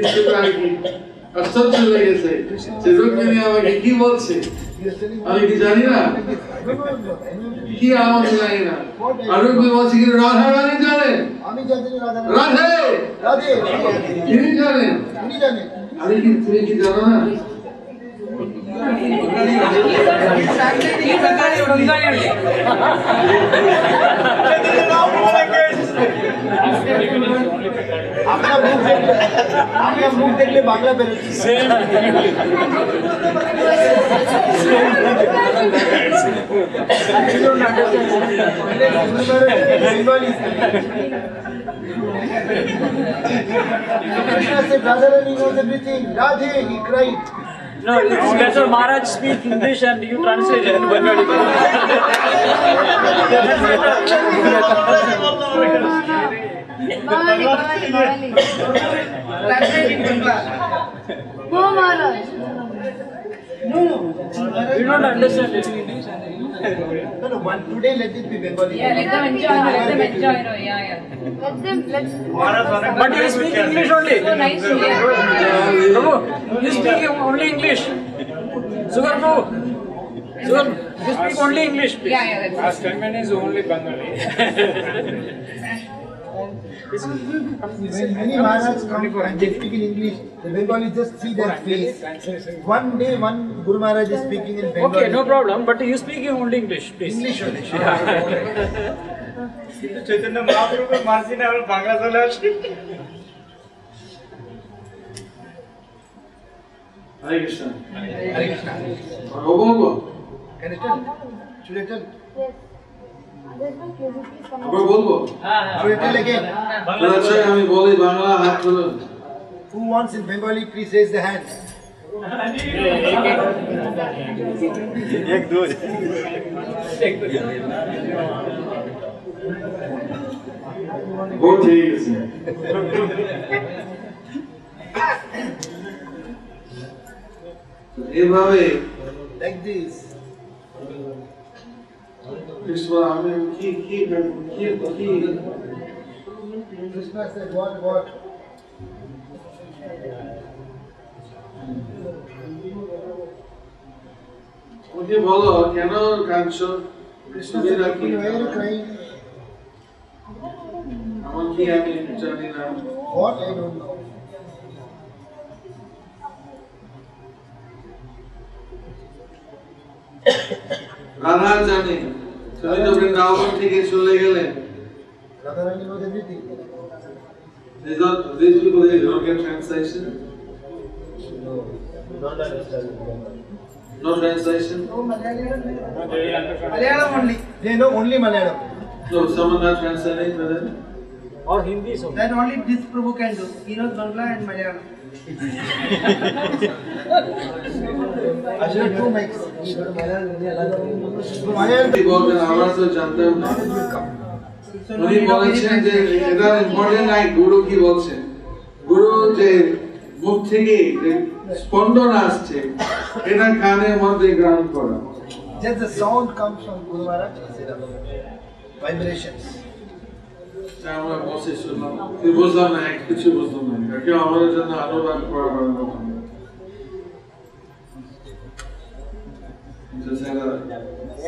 বিষয়টা আর কি আশ্চর্য লেগেছে যে রুক্মিণী আমাকে কি বলছে আমি কি জানি না কি আমাকে জানি না আর রুক্মিণী বলছে কি রাধা রানী জানেন আমি জানি রাধা রাধে রাধে তিনি জানেন উনি জানেন আমি কি তুমি কি জানো না আপনার মুখ দেখলে আপনার মুখ দেখলে বাংলা বেরোচ্ছে Bengali Krishna said, Radharani knows everything. Radhe, he cried. No, it's better Maharaj speak English and you translate it in Bengali. Bali, Bali, Bali. No, Maharaj. You don't understand it. No, no, one today let it be Bengali. Yeah, let them enjoy. Let them enjoy. No, yeah, yeah. Let them, let's. But you speak English only. So nice to hear. Prabhu, you speak only English. Sugar Prabhu. Sugar, you speak only English, please. Yeah, yeah, that's Last 10 minutes only Bengali. When many Maharaj come and they speak in English, the Bengali just see their face. One day, one Guru Maharaj is speaking in Bengali. Okay, no problem. But you speak only English, please. English only. Chaitanya Mahaprabhu মানছি না আমরা বাংলা চলে আসি হরে Krishna Hare Krishna. বলবো বলবো Can I tell? Should I tell? Yes. There's no case, please come. আবার বলবো Should I tell again? আচ্ছা আমি বলি বাংলা হাত তুলুন Who wants in Bengali, please raise the hand. Vote হয়ে গেছে এভাবে Like this. কৃষ্ণ আমি কি কি কি কি Krishna said, what, what? ওকে বলো কেন কাঁদছো Krishna তুমি said, নাকি why are you crying? আমার কি আমি জানি না What? I don't know. Radha জানে তুমি তো বৃন্দাবন থেকে চলে গেলে Radharani knows everything. These are these people they don't get translation? No, not understand. No translation? Malayalam only. They know only Malayalam. No, someone not translating for them? Or Hindi, so. That only this Prabhu can do. He knows Bangla and Malayalam. উনি বলেছেন যে. এটা important নাই গুরু কি বলছেন গুরু যে মুখ থেকে স্পন্দন আসছে এটা কানের মধ্যে গ্রহণ করা Just the sound comes from Guru Maharaj. Vibrations. তা আমরা বসে শুনলাম কি বুঝলাম না এক কিছু বুঝলাম না কেউ আমাদের জন্য অনুবাদ করা হবে না। Just had a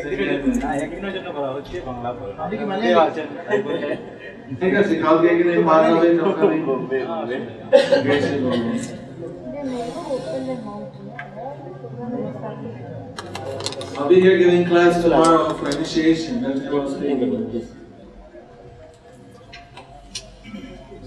second. একদিনের জন্য করা হচ্ছে বাংলা আপনি কি মালয়ালি? ঠিক আছে কালকে এখানে বানাবে তখন আমি গেছি বলবো। They never open their mouth. I'll be here giving class tomorrow for initiation. That's what I was thinking.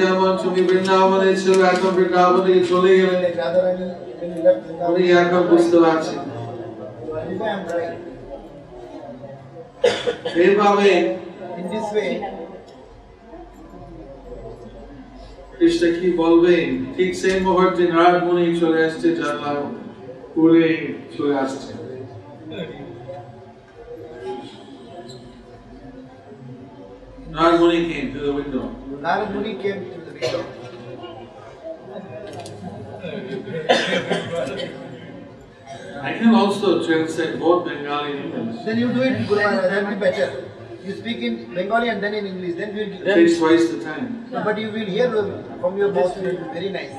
যেমন তুমি বৃন্দাবনে ছিল, এখন বৃন্দাবনে চলে উনি এখন বুঝতে পারছেন। এইভাবে কৃষ্ণ কি বলবেন ঠিক সেই মুহূর্তে নারায়ণ মুনি চলে আসছে জানলাম পুরে চলে আসছে। Narad Muni came to the window. Narad Muni came to the window. I can also translate both Bengali and English. Then you do it, Guru Maharaj, that will be better. You speak in Bengali and then in English, then we'll It takes twice the time. No, but you will hear from your mouth, it will be very nice.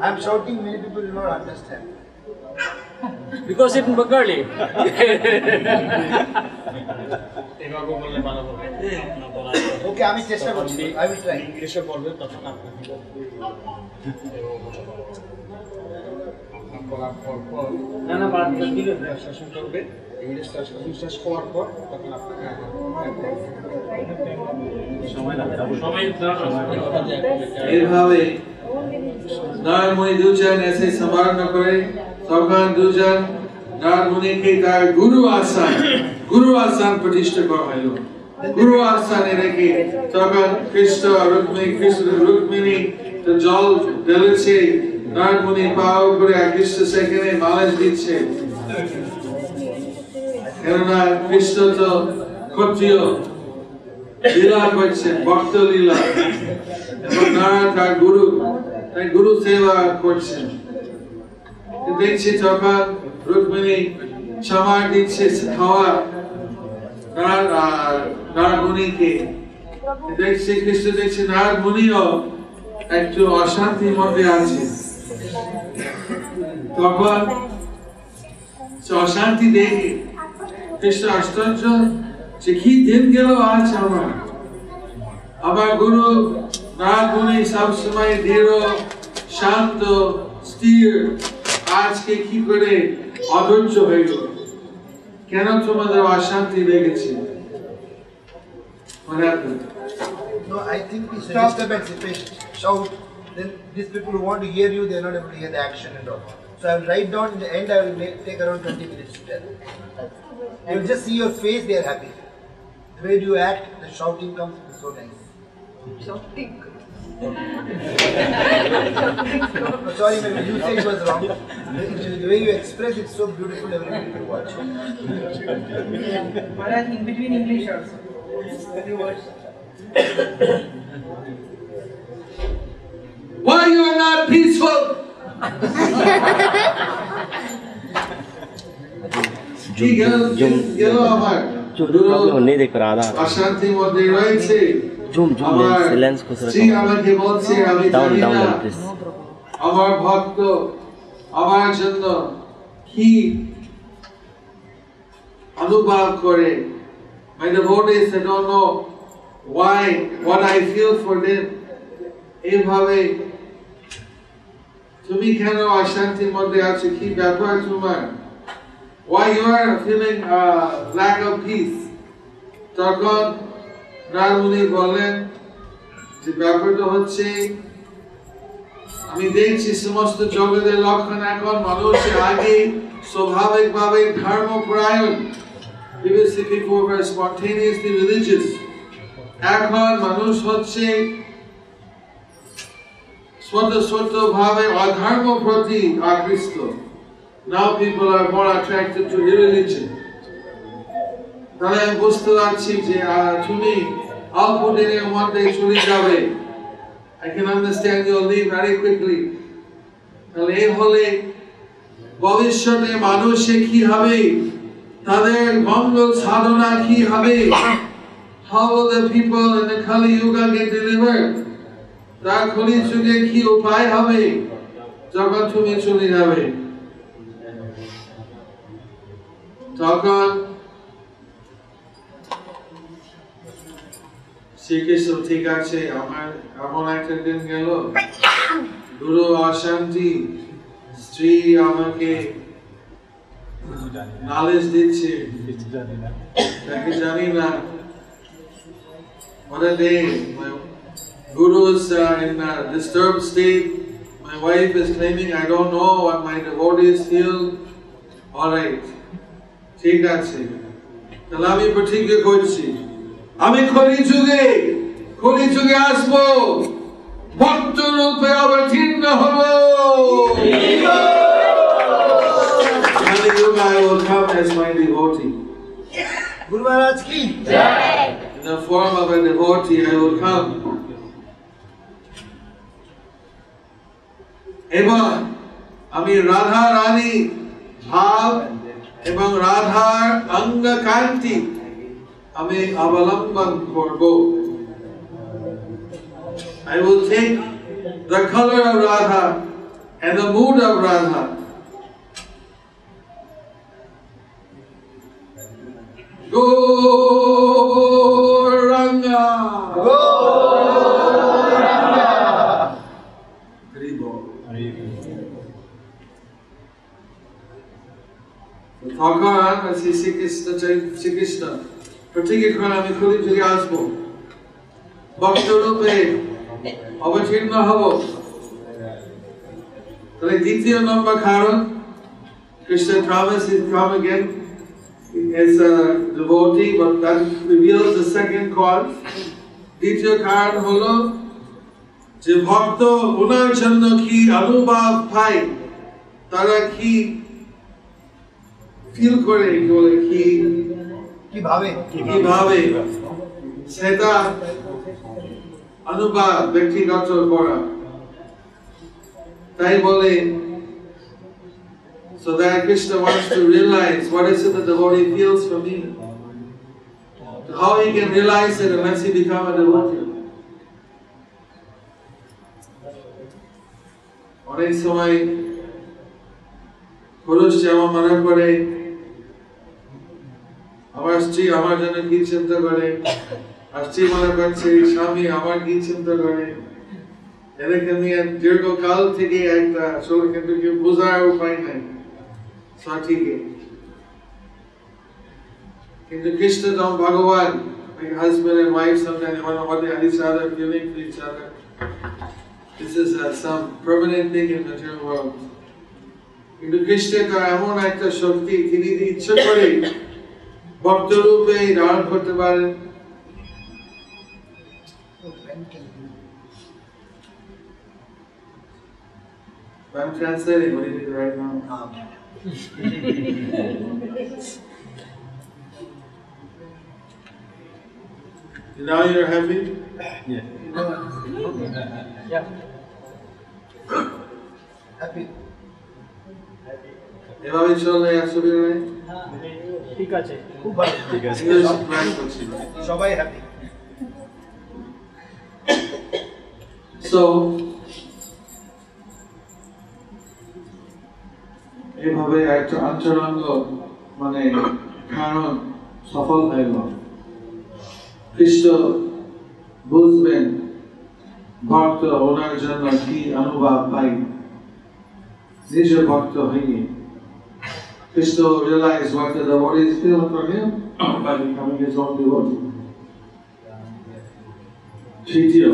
I am shouting, many people will not understand. Because it's in Bengali. Okay, আমি চেষ্টা করছি, I will try. ইংলিশে বলবে তখন আপনাকে বলার পর পর না না বাদ দিলে শাসন করবে। ইংলিশটা শাসন শেষ হওয়ার পর তখন আপনাকে সময় এইভাবে মুনি দুজন এসে সমারণ করে তখন দুজন নারদ মুনিকে তার গুরু আসান গুরু আসান প্রতিষ্ঠা করা হইল গুরু আসানে রেখে তখন কৃষ্ণ রুক্মিণী কৃষ্ণ রুক্মিণী জল ঢেলেছে নারদ মুনি পাও করে কৃষ্ণ সেখানে মালিশ দিচ্ছে। কেননা কৃষ্ণ তো ক্ষত্রিয়, লীলা করছেন ভক্ত লীলা এবং নারায়ণ তার গুরু তাই গুরু সেবা করছেন দেখছি তখন রুক্মিণী সামার দিচ্ছে খাওয়া। অশান্তি দেখে আশ্চর্য আমার? গুরু নারদ মুনি সবসময় দৃঢ়, শান্ত, স্থির। আজকে কি করে অধৈর্য হইল কেন তোমাদের অশান্তি লেগেছে What happened? No, I think it's a disturbance. If I shout, then these people who want to hear you, they are not able to hear the action and all. So I will write down in the end, I will make, take around 20 minutes to tell. They will just see your face, they are happy. The way you act, the shouting comes, it's so nice. Shouting. Sorry, maybe you said it was wrong. The way you express it's so beautiful, everybody to watch. Maharaj, in between English also. Why you are not peaceful? Jum, jum, jum, jum, jum, jum, jum, jum, jum, jum, jum, jum, jum, zoom zoom lens কোথায় স্ত্রী আমাকে বলছে আমি down down না। Please আমার ভক্ত আমার জন্য কি অনুভব করে। My devotees they don't know why what I feel for them এইভাবে তুমি কেন অশান্তির মধ্যে আছো? কি ব্যাপার তোমার? Why you are feeling a lack of peace? তখন নারমুনি বলেন যে ব্যাপারটা হচ্ছে, আমি দেখছি সমস্ত জগতের লক্ষণ এখন আগে. এখন মানুষ হচ্ছে অধর্ম প্রতি আকৃষ্ট Now people are more attracted to irreligion. তাহলে আমি বুঝতে পারছি যে তুমি অল্প দিনের মধ্যে চলে যাবে. তাহলে হলে ভবিষ্যতে মানুষে কি হবে? তাদের মঙ্গল সাধনা কি হবে? How will? তার যুগে কি উপায় হবে? যখন তুমি চলে যাবে। তখন শ্রীকৃষ্ণ ঠিক আছে আমার এমন একটা দিন গেল গুরু অশান্তি স্ত্রী আমাকে নালিশ দিচ্ছে তাকে জানি না guru is uh, in a disturbed state. My wife is claiming, I don't know what my devotees feel. Alright. ঠিক আছে তাহলে আমি প্রতিজ্ঞা করছি আমি খলি যুগে খলি যুগে আসব ভক্ত রূপে অবতীর্ণ হব In আমি রাধা রানী ভাব এবং রাধার অঙ্গ কান্তিক আমি অবলম্বন করব I will take the color of Radha and the mood of Radha. Gauranga. Hari Bol. ভগবান আর শ্রী শ্রীকৃষ্ণ চৈ- শ্রীকৃষ্ণ প্রত্যেকক্ষণ আমি খুলি ফিরে আসব। ভক্ত রূপে অবতীর্ণ হব। তাহলে দ্বিতীয় নম্বর কারণ Krishna promise is come again as a devotee, but that reveals the second cause. দ্বিতীয় কারণ হলো যে ভক্ত ওনার জন্য কি অনুভব পায়, তারা কি ফিল করে, কি বলে, কি কিভাবে কিভাবে সেটা অনুভব ব্যক্তিগত করা তাই বলে so that Krishna wants to realize what is it that the devotee feels for me how he can realize it unless he become a devotee অনেক সময় পুরুষ যেমন মনে করে আমার স্ত্রী আমার জন্য কি চিন্তা করে আর স্ত্রী মনে করছে স্বামী আমার কি চিন্তা করে এদেরকে নিয়ে দীর্ঘকাল থেকে একটা আসলে কিন্তু কেউ বোঝার উপায় নাই সঠিকে কিন্তু কৃষ্ণ তখন ভগবান like husband and wife sometimes one what they each other feeling for each other this is uh, some permanent thing in the material world কিন্তু কৃষ্ণের তো এমন একটা শক্তি তিনি যদি ইচ্ছে করে ভক্তরূপে ধারণ করতে পারেন I'm translating what he did right now. Now you're happy? Happy এভাবে চললে অসুবিধা নেই ঠিক আছে খুব ভালো। plan করছি। সবাই হ্যাপি So, এভাবে একটা অন্তরঙ্গ মানে কারণ সফল হইল। খ্রিস্ট বুঝবেন ভক্ত ওনার জন্য কি অনুভব পাই নিজ ভক্ত হইয়ে। খ্রিস্ট realize what the devotees feel for him by becoming his own devotee. তৃতীয়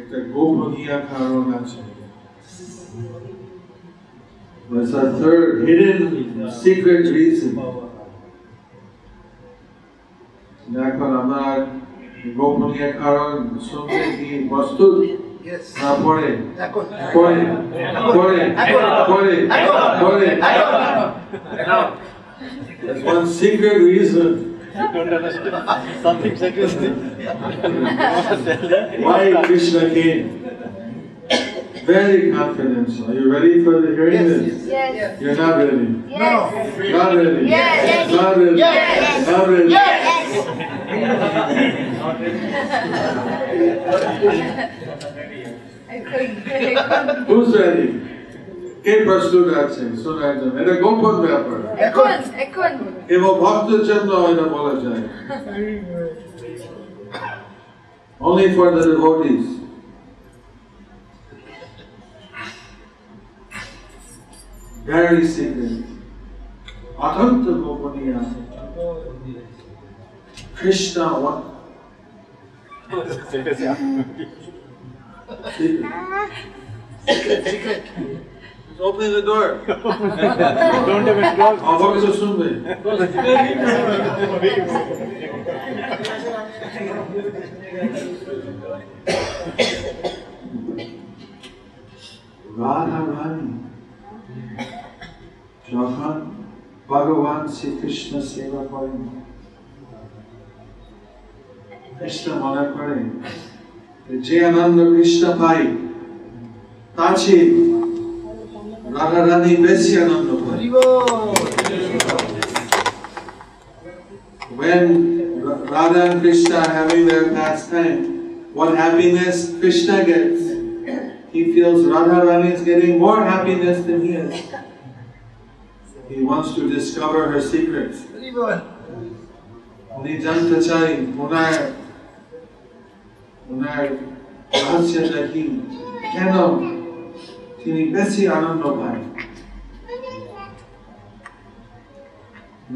একটা গোপনীয় কারণ আছে There's a third hidden secret reason. এখন আমার গোপনীয় কারণ শুনতে কি প্রস্তুত ইয়েস না পরে এখন পরে পরে পরে পরে There's one secret reason Something suggesting. why Krishna came. Very confidential. Are you ready for the hearing Yes, this? yes. Yes. You're not ready. No. Not ready. Yes. Not ready. Yes. Not ready. Who's ready? কে প্রস্তুত আছে শোনার জন্য। এটা গোপন ব্যাপার এখন এখন। এবং ভক্তের জন্য এটা বলা যায়। Only for the devotees. Very secret. অত্যন্ত গোপনীয়। Krishna Secret, secret. Just open the door. Don't even close. Adam bize sunmayın. Radha Rani. Şafan Bhagavan Sri Krishna Seva Karen. İşte bana Karen. যে আনন্দ কৃষ্ণ পাই তার চেয়ে রাধা রানী বেশি আনন্দ পাই when Radha and Krishna are having their pastime, what happiness Krishna gets, he feels Radha Rani is getting more happiness than he is. He wants to discover her secrets. উনি জানতে চাই ওনার ওনার রহস্যটা কি কেন তিনি বেশি আনন্দ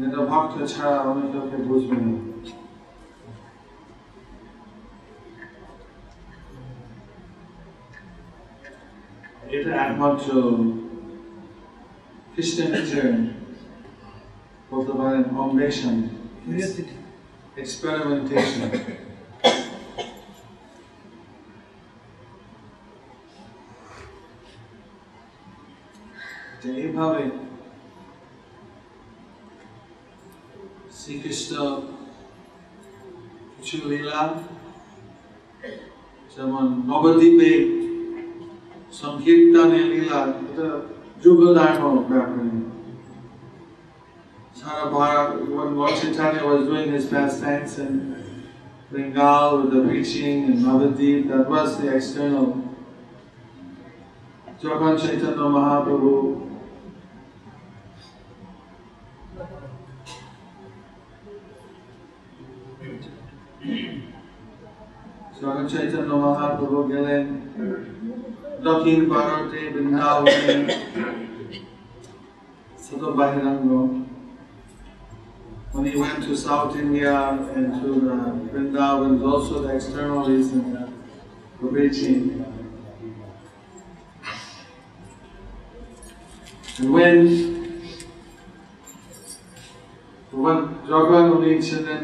এটা ভক্ত ছাড়া অনেক লোকে বুঝবে না। এটা একমাত্র খ্রিস্টানিজের বলতে পারেন অন্বেষণ এক্সপেরিমেন্টেশন যে এইভাবে শ্রীকৃষ্ণ কিছু লীলা যেমন নবদ্বীপে সংকীর্তনের লীলা এটা যুগ ধর্ম ব্যাপারে সারা Bharat when Lord Chaitanya was doing his pastimes in Bengal with the preaching in Navadip, that was the external. যখন চৈতন্য মহাপ্রভু যখন চৈতন্য মহাপ্রভু গেলেন দক্ষিণ ভারতে বৃন্দাবনে ছোট বাহিরাঙ্গ When he went to South India and to the Vrindavan, also the external reason for preaching. And when when যখন উনি ছিলেন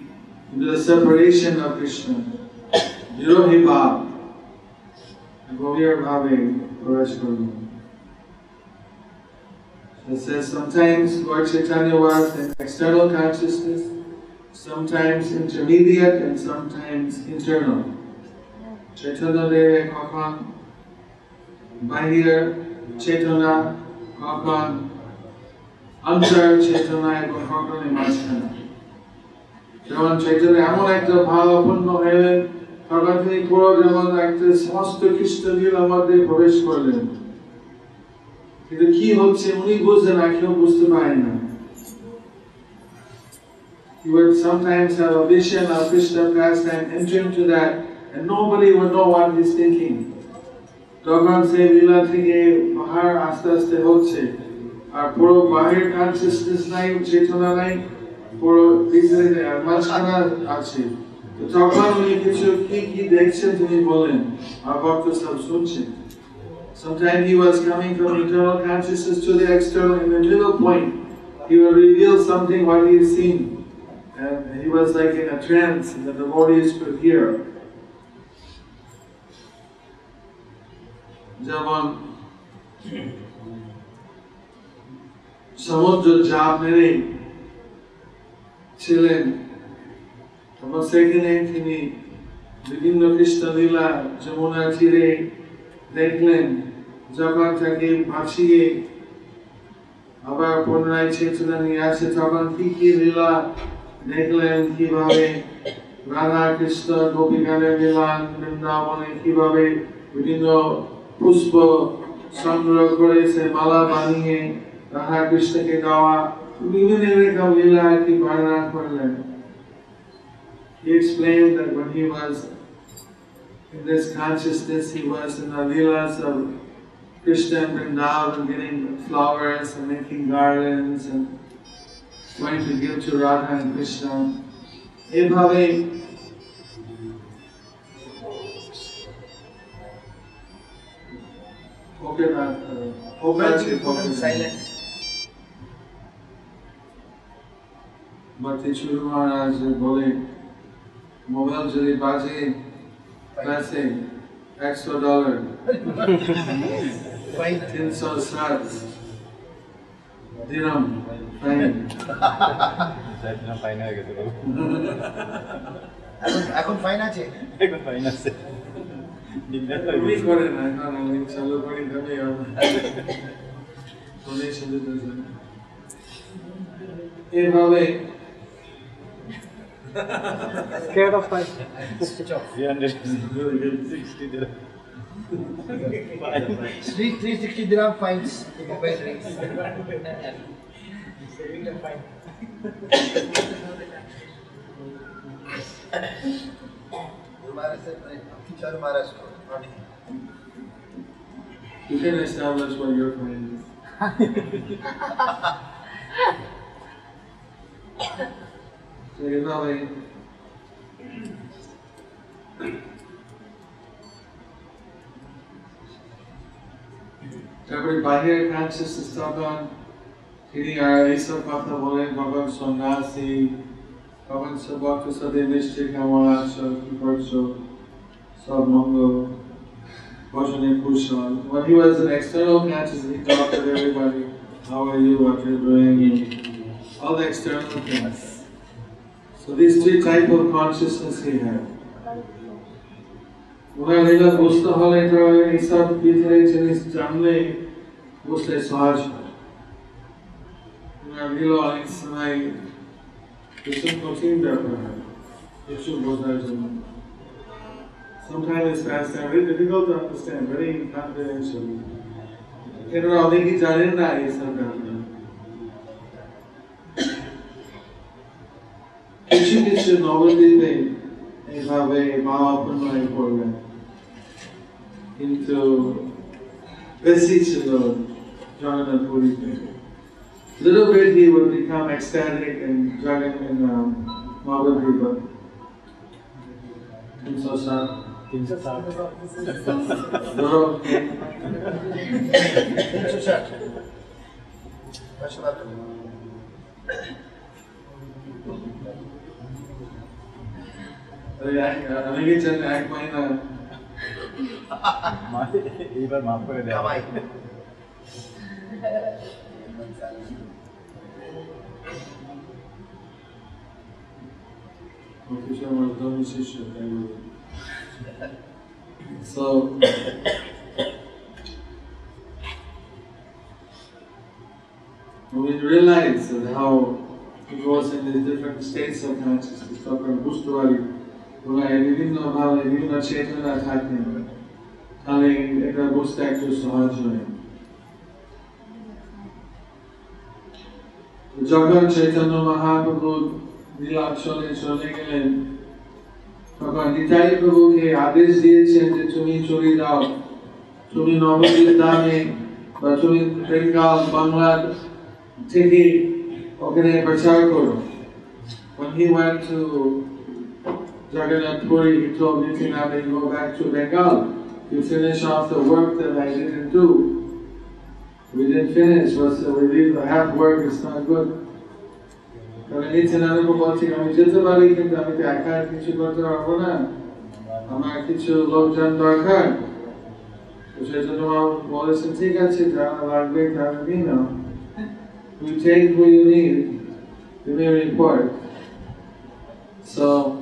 into the separation of Krishna. Virohi Bhav. Gobir Bhave Pravash Guru. It says sometimes Lord Chaitanya was in external consciousness, sometimes intermediate, and sometimes internal. Chaitanya Deva Kapan, Bahir Chaitanya Kapan, Antar Chaitanya Kapan, and যেমন চৈতন্য এমন একটা ভাবাপন্ন হলেন তখন তিনি পুরো যেমন একটা সমস্ত খ্রিস্ট লীলার মধ্যে প্রবেশ করলেন। কিন্তু কি হচ্ছে উনি বুঝতে না কেউ বুঝতে পারেন না। He would sometimes have a vision of Krishna pastime, enter into that, and nobody would know what he's thinking. তখন সেই লীলা থেকে পাহাড় আস্তে আস্তে হচ্ছে। আর পুরো বাহির কনসিস্টেন্স নাই চেতনা নাই মাঝখানে আছে তো তখন উনি কিছু কি কি দেখছেন তিনি বলেন আর ভক্ত সব শুনছেন Sometimes he was coming from internal consciousness to the external in the middle point. He will reveal something what he has seen. And he was like in a trance and the devotees could hear. যেমন সমুদ্র চাপ মেরে ছিলেন। তখন সেখানে তিনি বিভিন্ন কৃষ্ণ লীলা যমুনা তীরে দেখলেন যখন তাকে ভাসিয়ে আবার পুনরায় চেতনা নিয়ে আসে। তখন কি কি লীলা দেখলেন, কীভাবে রাধা কৃষ্ণ গোপীগানের মিলান বৃন্দাবনে কীভাবে বিভিন্ন পুষ্প সংগ্রহ করে সে মালা বানিয়ে রাধা কৃষ্ণকে দেওয়া Even Kavilaki Bharanath he explained that when he was in this consciousness, he was in the Leelas of Krishna and Vrindavan, getting flowers and making garlands and going to give to Radha and Krishna. Ebhave, Okay. ভক্তি চুর মহারাজ বলে mobile যদি বাজে पैसे একশো dollar. তিনশো ষাট দিরম fine এখন এখন ফাইন আছে? এখন ফাইন আছে। করে না এখন আমি চালু করি তবে ডোনেশন এভাবে Scared of five. Switch off. 360 dirham. Fine. Three three sixty dirham fines. The mobile rings. Maharaj said, Kichar Maharaj told, not. You can establish what your plan is. so এভাবে তারপরে বাহিরের কনসিয়াসনেস তখন তিনি আর এইসব কথা বলেন কখন সন্ন্যাসী কখন সব ভক্ত সাথে মিষ্টি কেমন আছো কি করছো সব মঙ্গল Bhajane Kushal. When he was an external consciousness, he talked to everybody, how are you, what you're doing, and all the external things. So these three type of consciousness he had. ওনার লীলা বুঝতে হলে তো এইসব ভিতরে জিনিস জানলে বুঝতে সহজ হয় ওনার লীলা অনেক সময় ভীষণ কঠিন ব্যাপার হয় কিছু বোঝার জন্য Sometimes it's fast and very difficult to understand, very confidential. এনারা অনেকেই জানেন না এইসব ব্যাপারে কিছু কিছু নবদ্বীপে এইভাবে মা অপনয় করলেন কিন্তু বেশি ছিল জগন্নাথ পুরীতে Little bit he would become ecstatic and Jagan in um, Navadvipa. তিনশো সাত তিনশো ষাট ধরো তিনশো ষাট পাঁচশো বারো এইবার মাফ করে দেওয়া কামাই কিছু আমার ধর্ম শিষ্য তাই বলে। So when we realize that how it goes in these different states of consciousness, তখন বুঝতে পারি ওরা বিভিন্ন ভাবে বিভিন্ন চেতনা থাকে তাহলে এটা বুঝতে একটু সহজ হয় যখন চৈতন্য মহাপ্রভু নীলাচলে চলে গেলেন তখন নিতাই প্রভুকে আদেশ দিয়েছেন যে তুমি চলে যাও তুমি নবদ্বীপ দামে বা তুমি বেঙ্গল বাংলা থেকে ওখানে প্রচার করো When he went to Jagannath Puri, he told Nityananda to go back to Bengal to finish off the work that I didn't do. We didn't finish, was we leave the half work, it's not good. কারণ নিত্যানন্দ বলছি আমি যেতে পারি কিন্তু আমি তো একা কিছু করতে পারবো না আমার কিছু লোকজন দরকার তো সেই জন্য আমার বলেছেন ঠিক আছে যারা লাগবে তারা দিন না We take who you need. Give me a report. So,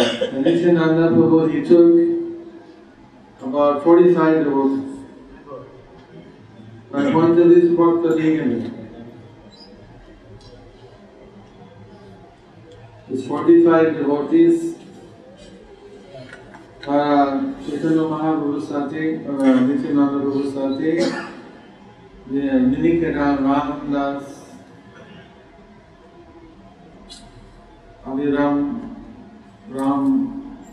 And Nityananda Prabhu, he took about 40 disciples and pointed this Bhakta Degan. His 45 devotees uh, Chaitanya Mahaprabhu Sati, uh, Nityananda Prabhu's Sati, yeah, Ninikana Ramadas, Aviram Ram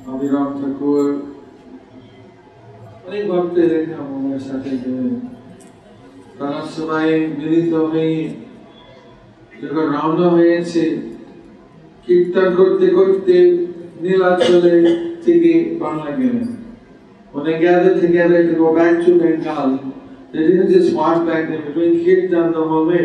অবিরাম ঠাকুর অনেক ভক্ত এরকম আমার সাথে গেলেন তারা সবাই মিলিত হয়ে যখন রওনা হয়েছে কীর্তন করতে করতে নীলাচলে থেকে বাংলা গেলেন When they gathered together to go back to Bengal, they didn't just walk back, they were doing kirtan the whole way.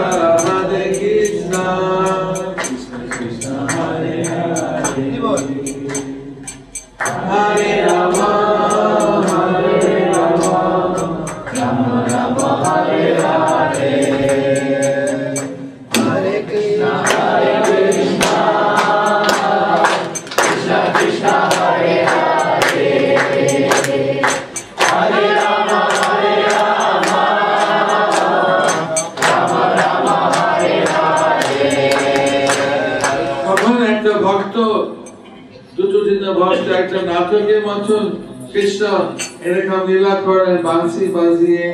এরকম লীলা করে বাংশি বাজিয়ে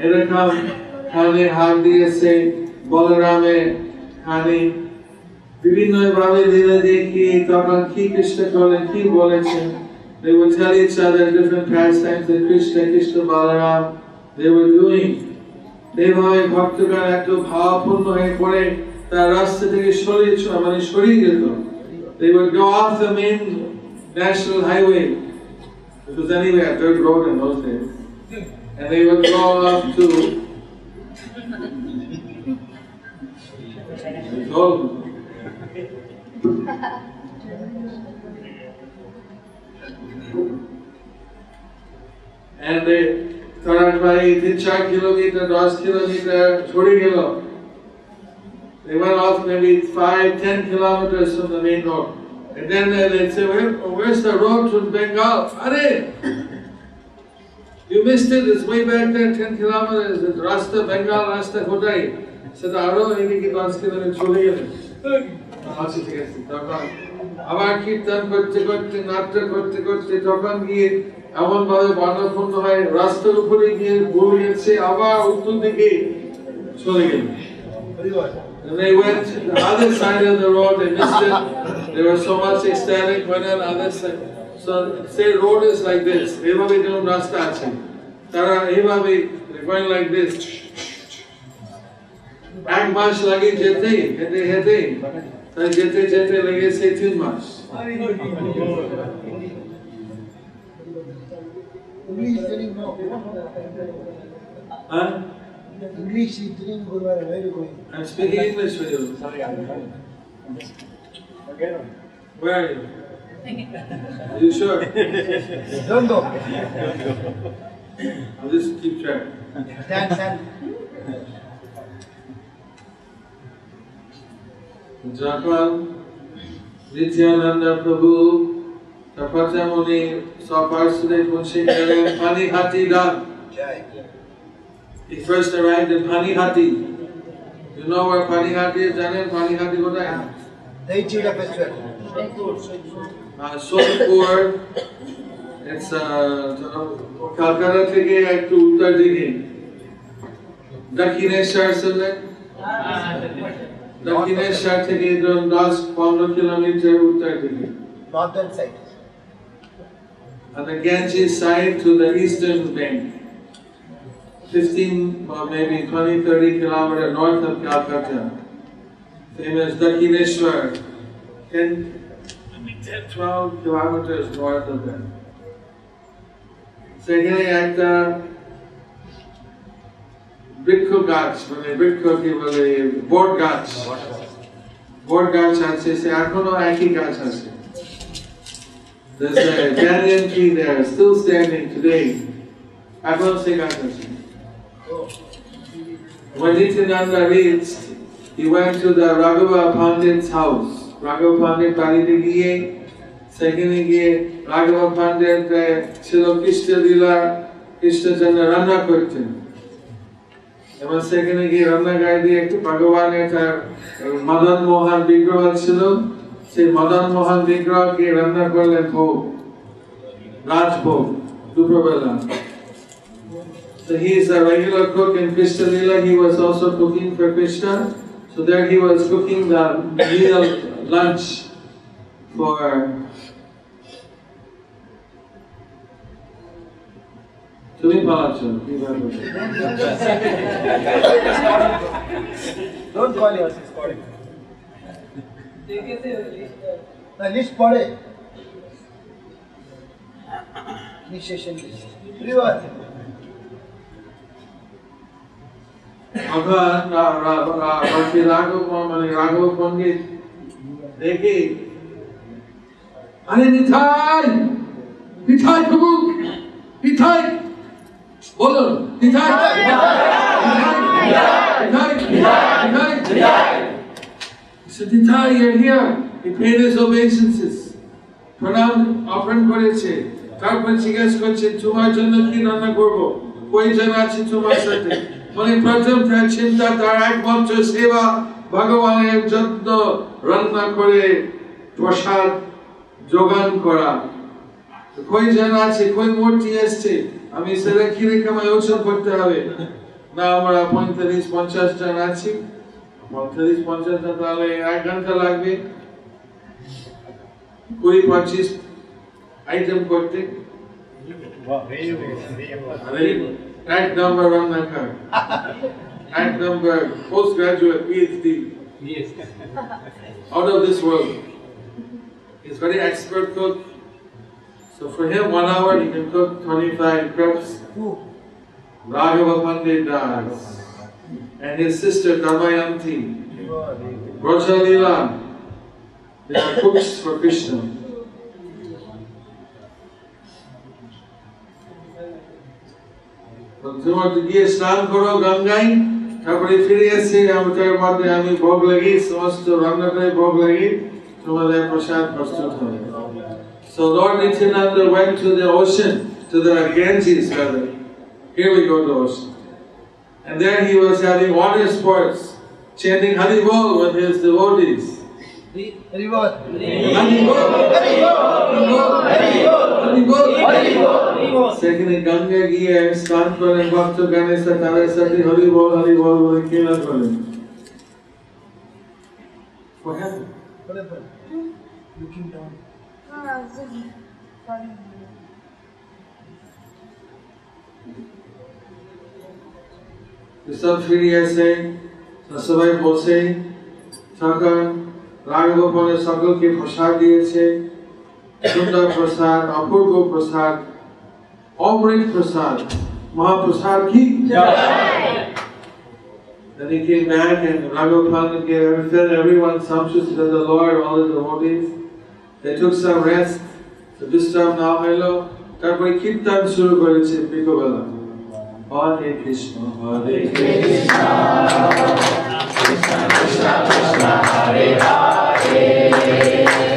এরকম খানে হাত দিয়েছে বলরামে খানি বিভিন্ন ভাবে ধীরে দেখি তখন কি কৃষ্ণ করলেন কি বলেছে They will tell each other different pastimes that Krishna, Krishna, Balaram, হয়ে পড়ে তার রাস্তা থেকে সরিয়ে মানে সরিয়ে যেত এইবার go off the main national highway It was anyway a dirt road in those days, and they would go up to And they current by 3 4 kilometer, 10 kilometer, छोड़ी गेलो. They went off maybe 5 10 kilometers from the main road. And then uh, they'd say, Where, oh, where's the road to Bengal? Are You missed it, it's way back there, 10 kilometers. It's Rasta, Bengal, Rasta, Kotai. So the আরো এদিকে পাঁচ kilometre চলে গেলেন আচ্ছা ঠিক আছে তখন আবার কীর্তন করতে করতে নাট্য করতে করতে তখন গিয়ে এমন ভাবে বর্ণপূর্ণ হয় রাস্তার উপরে গিয়ে ভুল গেছে আবার উত্তর দিকে চলে গেলেন And they went to the other side of the road, they missed it. There was so much ecstatic went on the other side. So say road is like this. এভাবে যেমন রাস্তা আছে তারা এইভাবে they're going like this. এক মাস লাগে যেতে হেঁটে হেঁটে তাই যেতে যেতে লেগেছে তিন মাস English telling no. হ্যাঁ English is telling Guruvara, where are you going? I'm speaking English with you. Sorry, I'm Okay. Where are you? Are you sure? Don't go. I'll just keep track. Stand, stand. যখন নিত্যানন্দ প্রভু তপচামণি সপার্শ্বদে পৌঁছে গেলেন পানিহাটি গ্রাম Jai. He first arrived in Panihati. You know where Panihati is? জানেন Panihati কোথায়? They Chida festival. Uh, Sonpur. It's uh, Calcutta থেকে একটু উত্তর দিকে দক্ষিণেশ্বর শুনলেন দক্ষিণেশ্বর থেকে ধরুন দশ পনেরো কিলোমিটার উত্তর দিকে Northern side. on the Ganges side to the eastern bank. 15 or maybe 20, 30 kilometers north of Calcutta. famous Dakshineswar, 10, 12 kilometers north of them. Secondly, at uh, the Bhikkhu Ghats, মানে বৃক্ষ কি বলে বোট গাছ বোট গাছ আছে সে এখনো একই গাছ আছে There's a banyan tree there, still standing today. এখনো সে গাছ আছে When Nityananda reached he went to the Raghava Pandit's house. Raghava Pandit বাড়িতে গিয়ে সেখানে গিয়ে রাঘব পান্ডের ছিল কৃষ্ণ লীলা কৃষ্ণচন্দ্র রান্না করতেন এবার সেখানে গিয়ে রান্না গায়ে দিয়ে একটু ভগবানের তার মদন মোহন বিগ্রহ ছিল সেই মদন মোহন বিগ্রহকে রান্না করলেন ভোগ রাজভোগ দুপুরবেলা So he is a regular cook in Krishna Lila. He was also cooking for Krishna. So there he was cooking the meal lunch for তুমি পালাচ্ছ কিভাবে Don't call it. The list पढ़े. Initiation list. River. আবার রা- রা- রা- বাকি রাঘব মানে রাঘব পণ্ডিত দেখে আরে নিথাই নিথাই প্রভু নিথাই বলুন Nitai Nitai Nitai Nitai He said, Nitai, you're here. He paid his obeisances. প্রণাম অর্পণ করেছে তারপর জিজ্ঞেস করছে তোমার জন্য কি রান্না করব কয়জন আছে তোমার সাথে মানে প্রথম চিন্তা তার একমাত্র সেবা ভগবানের যত্ন রান্না করে প্রসাদ যোগান করা তো কয়জন আছে কই মূর্তি এসছে আমি সেটা খিরে কামাই ওসব করতে হবে না আমরা পঁয়তাল্লিশ পঞ্চাশ জন আছি পঁয়তাল্লিশ পঞ্চাশ জন তাহলে এক ঘণ্টা লাগবে কুড়ি পঁচিশ আইটেম করতে Act number one my card. Number postgraduate PhD. Yes. Out of this world. He's very expert cook. So for him, one hour he can cook 25 crepes. Raghava Pandit And his sister Damayanti. Rojalila. They are cooks for Krishna. তোমার গিয়ে স্নান করো গঙ্গায় তারপরে ফিরে এসে আমাদের মধ্যে আমি ভোগ লাগি সমস্ত রান্না করে ভোগ লাগি তোমাদের প্রসাদ প্রস্তুত হবে So Lord Nityananda went to the ocean, to the Ganges rather. Here we go to the ocean. And there he was having water sports, chanting Hari Bol with his devotees. Hari Gange की है स्थान पर भक्त गणेश सतावे सती हरि बोल हरि बोल बोल के ना बोले सब फिर ऐसे ससुभाई बोसे ठाकर থাকা রাঘবপনে সকলকে প্রসাদ দিয়েছে সুন্দর প্রসাদ অপূর্ব প্রসাদ অমৃত প্রসাদ মহাপ্রসাদ কি Then he came back and Raghupada gave fed everyone sumptuous to the Lord, all the devotees. They took some rest. The disturb now হলো তারপরে কীর্তন শুরু করেছে বিকেলবেলা Hare Krishna, Hare Krishna, Krishna Krishna, Krishna Hare Hare, Amen.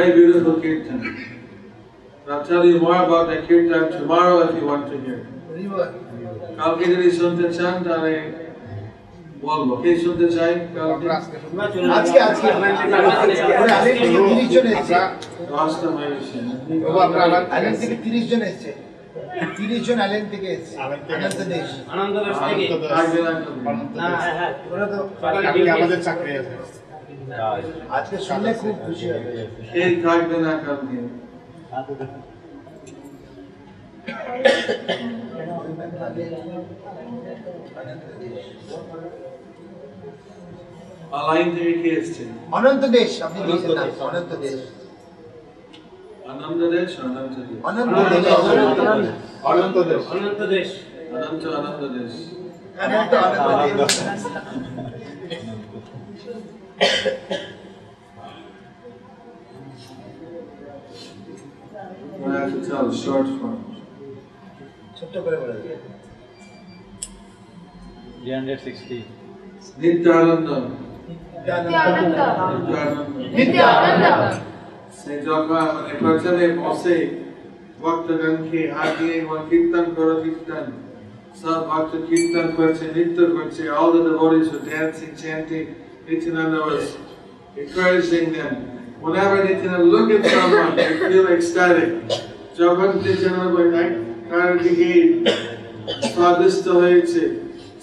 Very beautiful kirtan. I'll tell you more about the kirtan tomorrow if you want to hear. কালকে যদি শুনতে চান তাহলে বলব। কে শুনতে চাই আজকে আজকে। থেকে তিরিশ জন এসছে আলেন থেকে তিরিশ জন এসছে। তিরিশ জন আলেন থেকে এসছে। আনন্দ দেশ থাকবে না ওরা তো আমাদের চাকরি আছে। আজকে শুনলে খুব খুশি হবে। কে থাকবে না কালকে। থেকে কে এসছে? অনন্ত দেশ আপনি দিয়েছেন অনন্ত দেশ। আনন্দ দেশ অনন্ত দেশ। অনন্ত দেশ অনন্ত দেশ। অনন্ত দেশ। অনন্ত আনন্দ দেশ। অনন্ত অনন্ত দেশ। I have to tell a short form. ছোট্ট করে বলে দিন। 360 নিত্যানন্দ Nityananda. নিত্যানন্দ Nityananda. সে যখন মানে প্রথমে বসে ভক্তগণকে হাত দিয়ে এবং কীর্তন করো কীর্তন সব ভক্ত কীর্তন করছে নৃত্য করছে all the devotees were dancing chanting Nityananda was encouraging them. Whenever Nityananda look at someone, they feel ecstatic. যখন Nityananda বলে এক কার দিকে স্বাদিষ্ট হয়েছে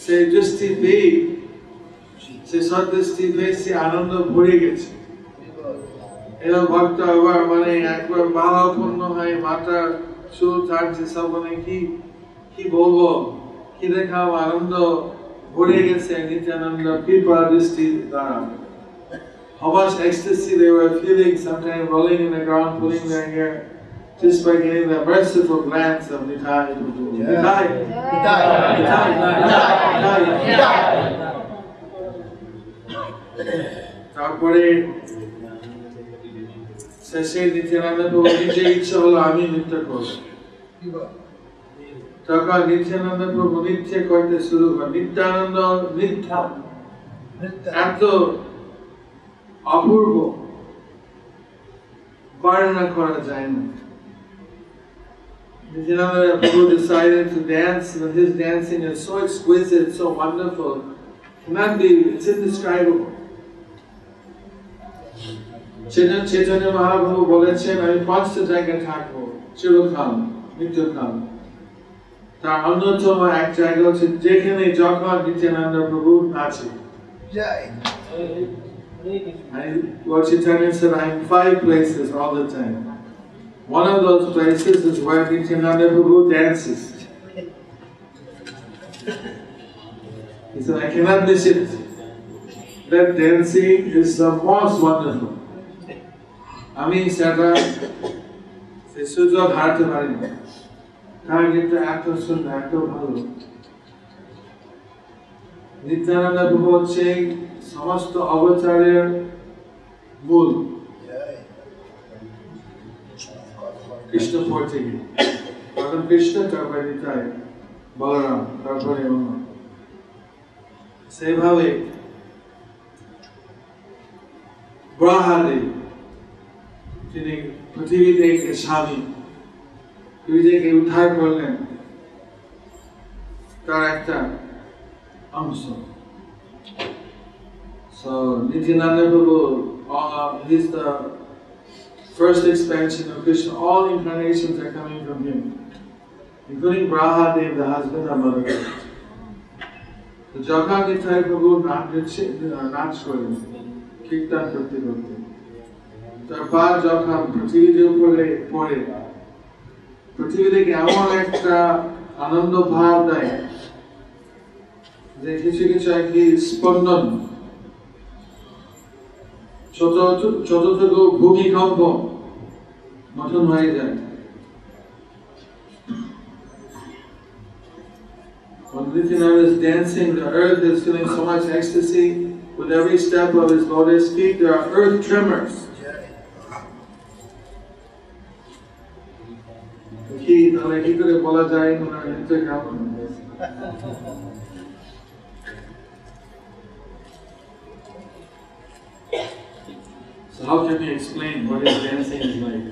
সে দৃষ্টি পেয়ে সে সদৃষ্টি পেয়ে সে আনন্দ ভরে গেছে এরা ভক্ত আবার মানে একবার ভাবাপন্ন হয় মাথা চুল থাকছে সব মানে কি কি বলব কি দেখাও আনন্দ ভরে গেছে নিত্যানন্দ কৃপা দৃষ্টি দ্বারা How much ecstasy they were feeling, sometimes rolling in the ground, pulling their hair, just by getting the merciful glance of Nitai. Nitai. পিতাই Nitai. Nitai. পিতাই তারপরে শেষে নিত্যানন্দ প্রভু নিজে ইচ্ছা হলো আমি নৃত্য করবো কি বল? তখন নিত্যানন্দ প্রভু নৃত্য করতে শুরু করে নিত্যানন্দ নৃত্য নৃত্য। এত অপূর্ব বর্ণনা করা যায় না Nityananda Prabhu decided to dance, and his dancing is so exquisite, so wonderful, cannot be, it's indescribable. চেতন চৈতন্য মহাপ্রভু বলেছেন আমি পাঁচটা জায়গায় থাকবো চিরকাল মৃত্যুকাল তার অন্যতম এক জায়গা হচ্ছে যেখানে যখন নিত্যানন্দ প্রভু আছে জয় I, Lord Chaitanya said, I'm in five places all the time. One of those places is where Nityananda Prabhu dances. He said, I cannot miss it. That dancing is the most wonderful. আমি সেটা সে সুযোগ হারাতে পারি না কারণ কিন্তু এত সুন্দর, এত ভালো। নিত্যানন্দ প্রভু হচ্ছে সমস্ত অবচারের মূল কৃষ্ণ কৃষ্ণ তারপরে নিতাই বলরাম, তারপরে সেইভাবে ব্রহাদেব তিনি পৃথিবী থেকে স্বামী। পৃথিবীকে উদ্ধার করলেন তার একটা অংশ So Nityananda Prabhu, uh, he's the first expansion of Krishna. All incarnations are coming from him, including Brahadev, the husband of Mother Earth. তো যখন নিতাই প্রভু নাচ দিচ্ছে নাচ করেন কীর্তন করতে করতে তারপর যখন পৃথিবীর উপরে পড়ে পৃথিবী থেকে এমন একটা আনন্দ ভাব দেয় যে কিছু কিছু আর কি স্পন্দন ছোট ছোট ছোট ভূমিকম্প মতন হয়ে যায় When Nityananda is dancing, the earth is feeling so much ecstasy. With every step of his lotus feet, there are earth tremors. তাহলে কি করে বলা যায় ওনার নৃত্য কেমন So how can explain what his dancing is like?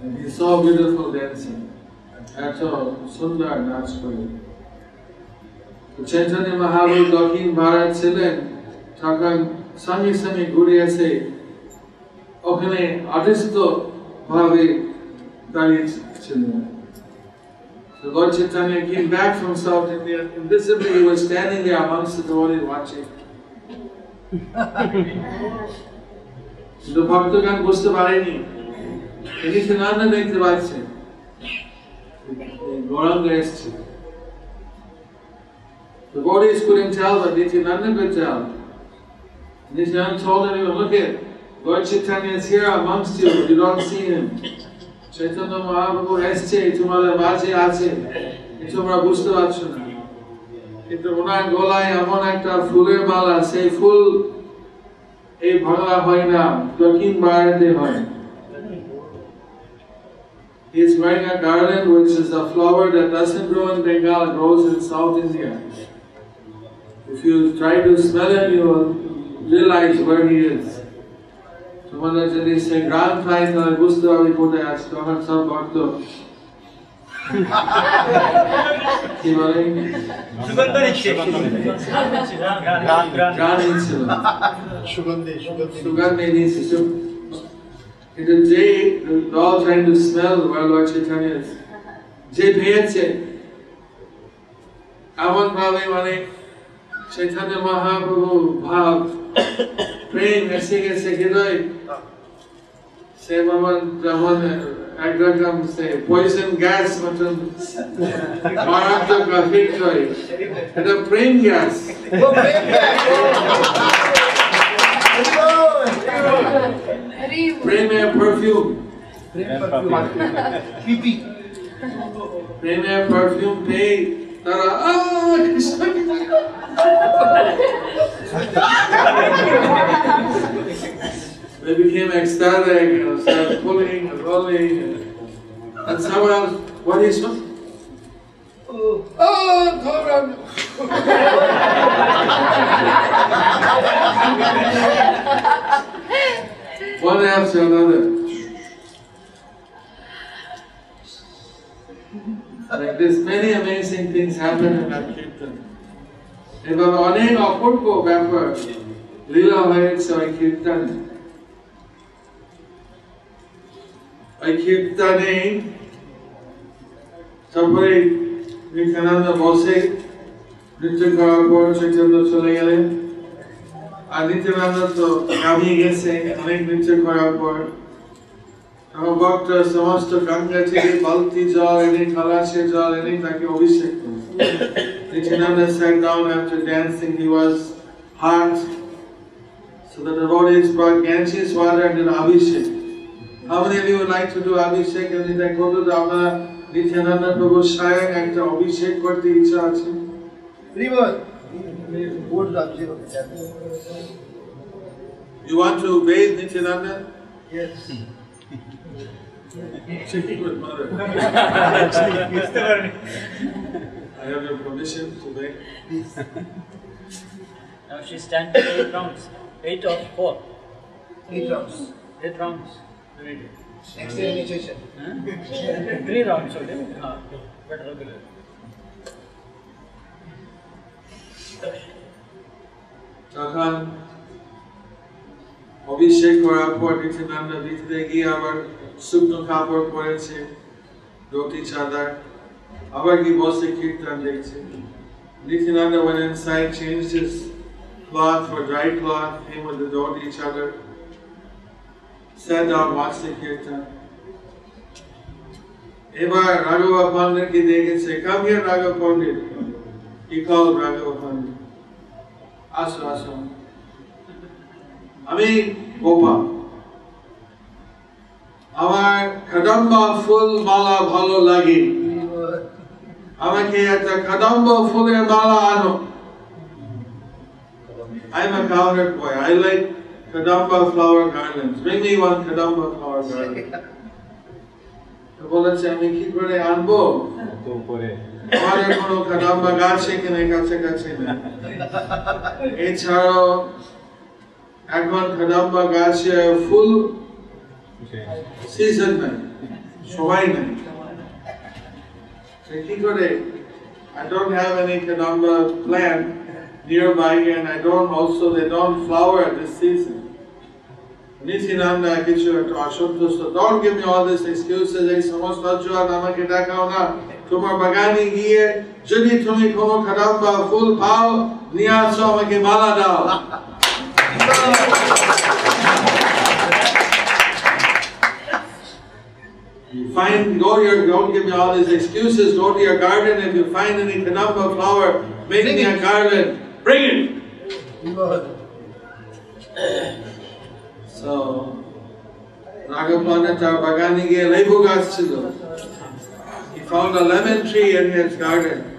And he's so beautiful dancing. এত সুন্দর নাচ করে তো চৈতন্য মহাবীর দক্ষিণ ভারত ছিলেন তখন সঙ্গে সঙ্গে ঘুরে এসে ওখানে আদিষ্ট ভাবে দাঁড়িয়ে ছিলেন So Lord Chaitanya came back from South India. Invisibly, he was standing there amongst the devotees watching. কিন্তু ভক্তগণ বুঝতে পারেনি তিনি ফিনান্না দেখতে পাচ্ছেন গৌরাঙ্গ এসছে তো The devotees couldn't tell, but Nityananda could tell. Nityananda told everyone, look at Lord Chaitanya is here amongst you, you don't see him. Chaitanya Mahaprabhu এসছে তোমাদের মাঝে আছে কিন্তু তোমরা বুঝতে পারছো না কিন্তু ওনার গলায় এমন একটা ফুলের মালা সেই ফুল এই ভাঙা হয় না দক্ষিণ ভারতে হয় He is wearing a garland which is a flower that doesn't grow in Bengal, it grows in South India. If you try to smell him, you will realize where he is. তোমাদের যদি সে গ্রাম খাই তাহলে বুঝতে পারবে কোথায় আছে তখন সব ভক্ত। কি বলে? সুগন্ধি কিন্তু যে যে পেয়েছে এমন ভাবে মানে চৈতন্য মহাপ্রভু ভাব praying, Ashika Sekiroi. Say, Maman, Brahman, Adrakam, say, poison gas, mutton, Bharata Grafik Joy. And a praying gas. Praying a perfume. Praying a perfume. Praying a perfume, pay. they became ecstatic and started pulling and rolling. And, and someone, what is it? Oh, oh, One after another. Like this, many amazing things happen in that kirtan. এভাবে অনেক অপূর্ব ব্যাপার লীলা হয়েছে ওই কীর্তনে ওই কীর্তনে তারপরে নিত্যানন্দ বসে নৃত্য করার পর চৈতন্য চলে গেলেন আর নিত্যানন্দ তো কামিয়ে গেছে অনেক নৃত্য করার পর ನಮ್ಮ ಭಕ್ತರ ಸಮಸ್ತ Nityananda sat down after dancing. He was hot. So the devotees brought Ganges water and an Abhishek. How many of you would like to do Abhishek? And if go to the Nityananda Prabhu Shire and the Abhishek, what the Icha Ache? You want to bathe Nityananda? Yes. Checking with mother. I have your permission to bathe. Please. Now she standing eight rounds. Eight or four? Eight rounds. Eight rounds. Very good. Next initiation. Huh? Three rounds only. Ah, but regular. তখন অভিষেক করার পর নিত্যানন্দ ভিতরে গিয়ে আবার শুকনো কাপড় পরেছে রুটি চাদর আবার কি বসে কীর্তন দেখছে Nityananda went inside, changed his cloth for dry cloth, came with the door to each other, sat down, watched the kirtan. এবার রাঘবা পান্ডেরকে দেখেছে come here রাঘব পণ্ডিত he called রাঘবা পান্ডে আসো আসো আমি গোপাল আমার কদম্বা ফুল মালা ভালো লাগে আমাকে একটা কদম্ব ফুলের মালা আনো I'm a cowherd boy. I like Kadamba flower garlands. Bring me one Kadamba flower garland. বলেছে, আমি কি করে আনব আমাদের কোনো গাছ এখানে কাছাকাছি নেই এছাড়াও এখন কাদাম্বা গাছে ফুল সিজন নাই সবাই নাই তো কি করে I don't have any kadamba plant nearby and I don't also they don't flower at this season. Nityananda কিছু একটা অসন্তুষ্ট don't give me all these excuses এই সমস্ত অজুহাত আমাকে দেখাও না তোমার বাগানে গিয়ে যদি তুমি কোনো কাদাম্বা ফুল পাও নিয়ে আসো আমাকে মালা দাও you find, go your, don't give me all these excuses, go to your garden, if you find any kadamba flower, make me a garland, bring it! So, Raghapanata Baganige He found a lemon tree in his garden.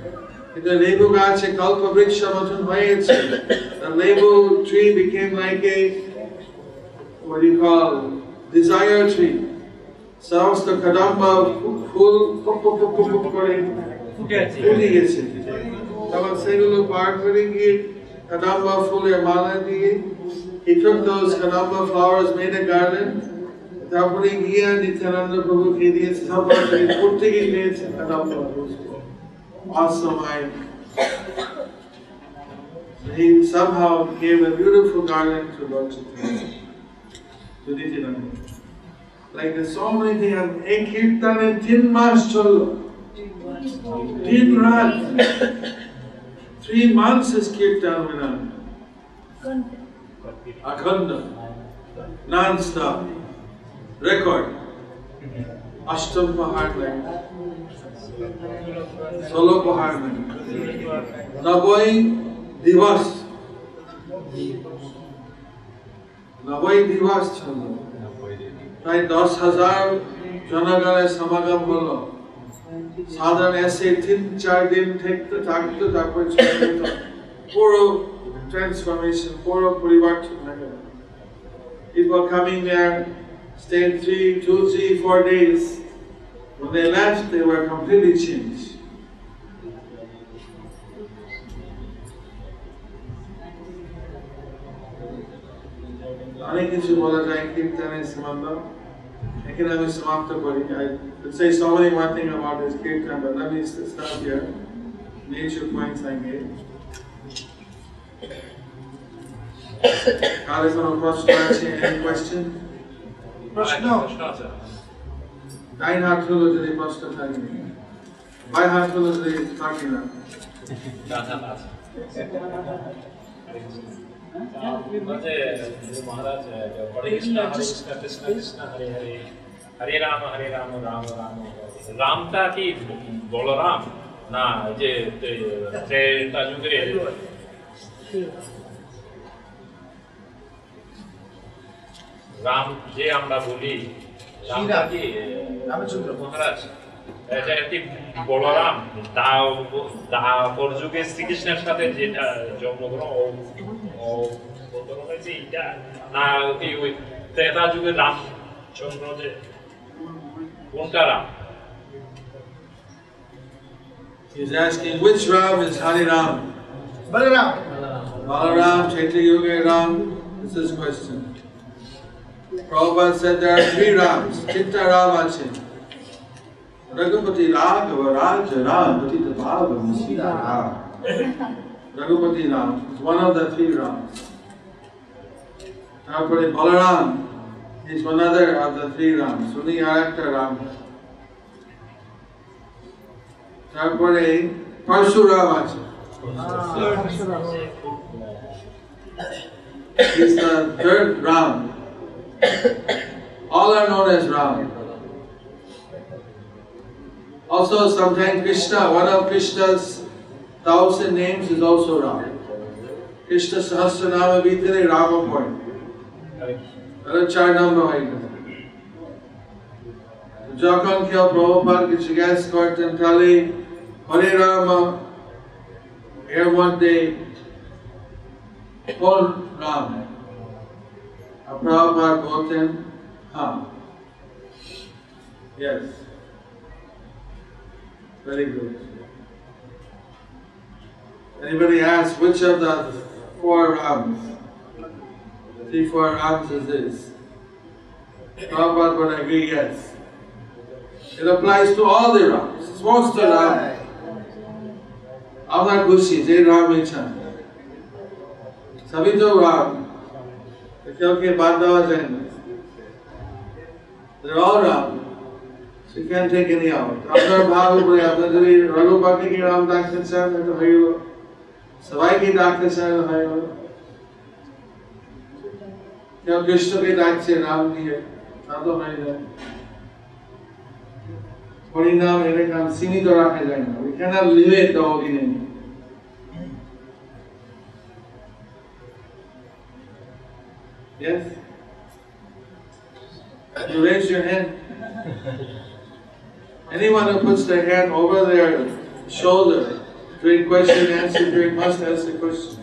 The lebu gache kalpa vriksha matun vayetse. The lebu tree became like a, what do you call, desire tree. সমস্ত কদম্বা ফুল পুক পুক পুক পুক পুক করে ফুটে গেছে তখন সেগুলো পার করে গিয়ে কদম্বা ফুলের মালা দিয়ে He took those kadamba flowers, made a garland. তারপরে গিয়ে নিত্যানন্দ প্রভুকে দিয়েছে সবার প্রত্যেকে নিয়েছে kadamba Awesome, I. He somehow gave a beautiful garland to Lord Chaitanya. To Nityananda. Like there's so many things. and एक कीर्तन है तीन मास चलो तीन रात three months is kirtan with us. Akhanda, non-stop, record, Ashtam Pahad line, Solo Pahad line, Navai Divas, Navai Divas চলো প্রায় দশ হাজার জনগণের সমাগম হলো সাধারণ এসে তিন চার দিন থাকতে থাকতো তারপর চলে যেত পুরো transformation, পুরো পরিবর্তন হয়ে গেল People coming there, stayed three, two, three, four days. When they left, they were completely changed. অনেক কিছু বলা যায় কীর্তনের সীমান্ত এখানে আমি সমাপ্ত করি I could say so many more things about this kirtan, but let me stop here. Nature points I gave. কারো কোনো প্রশ্ন আছে any question? প্রশ্ন ডাইন হাত হলো যদি প্রশ্ন থাকে বাই হাত হলো যদি থাকে না मुझे महाराज बड़े कृष्णा हरे कृष्णा कृष्णा कृष्णा हरे हरे हरे राम हरे राम राम राम हरे। রামটা কি বলরাম না এই যে ত্রেতা যুগে রাম যে আমরা বলি রামটা শ্রীরাম। কি রামচন্দ্র। মহারাজ এটা একটি বলরাম দা- দাপর যুগে শ্রীকৃষ্ণের সাথে যেটা জন্মগ্রহণ 哦，我都会自己带。那地位，对，他就会拿全部的，忘掉了。He's asking which Ram is Hari Ram? Balaram. Balaram, Chaitanya Yoga Ram. This is question. Prabhupada said there are three Rams, Chitta Ram Achin. Raghupati Raghava Raja Ram, Patita Pavana Sita Ram. Raghupati Ram. It's one of the three Rams. তারপরে Balaram is another of the three Rams. উনি আর একটা রাম তারপরে পরশুরাম আছে He's the third Ram. All are known as Ram. Also, sometimes Krishna, one of Krishna's thousand names is also Ram. Krishna Sahasranama ভিতরে Rama point. তাহলে চার নম্বর হয়ে গেল যখন কেউ প্রভুপাদ কিছু জিজ্ঞাসা করতেন তাহলে হরে রাম এর মধ্যে কোন রাম প্রভুপাদ বলতেন হ্যাঁ Yes. Very good. Anybody ask which of the four Rams, three, four Rams is this? Prabhupada would agree, yes. It applies to all the Rams. It's most of Ram. আপনার খুশি যে রাম ইচ্ছা সবই তো রাম কেউ কে বাদ দেওয়া যায় না They're all Ram. So you can't take any out. আপনার ভাব উপরে আপনার যদি রঘুপতিকে রাম ডাকতে চান এটা হয়ে গেল Surviving darkness and fire. जब कृष्ण के राज से राम जी है ना तो मैं जाए হরিনাম এর নাম সীমিত রাখা যায় না we can leave it the holy name Yes? You raise your hand. Anyone who puts their hand over their shoulder during question answer, during must ask the question.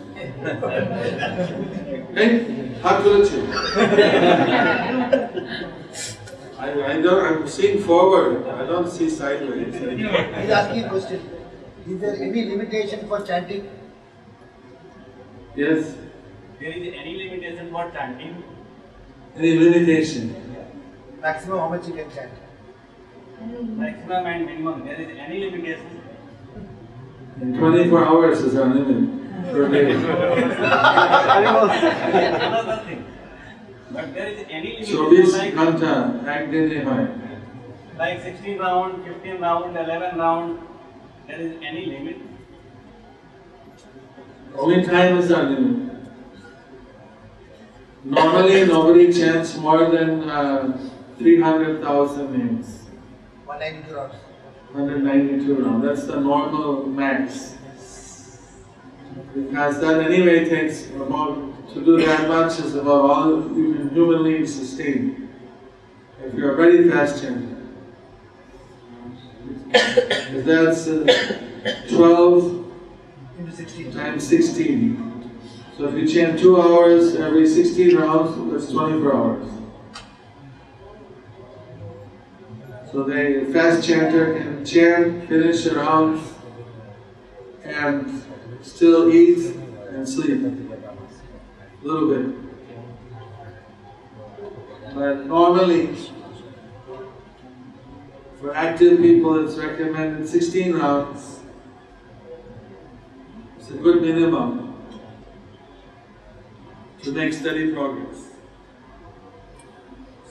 Hey, How to achieve? I, I don't, I'm seeing forward, I don't see sideways. He's asking a question. Is there any limitation for chanting? Yes. There is any limitation for chanting? Any limitation? Yeah. Maximum how much you can chant? Maximum and minimum. There is any limitation In 24 hours is our limit per day. Another thing. But there is any limitation 24 like, ঘন্টা একদিনে হয় like 16 round, 15 round, 11 round. There is any limit? Only time is our limit. Normally, nobody chants more than uh, 300,000 names. 192 rounds. 192 rounds. That's the normal max. Because that anyway takes about, to do that much is about all you can humanly sustain. If you're a very fast chanter. If that's uh, 12 times 16. So if you chant two hours every 16 rounds, that's 24 hours. So the fast chanter can chant, finish a round, and still eat and sleep. A little bit. But normally, for active people, it's recommended 16 rounds. It's a good minimum to make steady progress.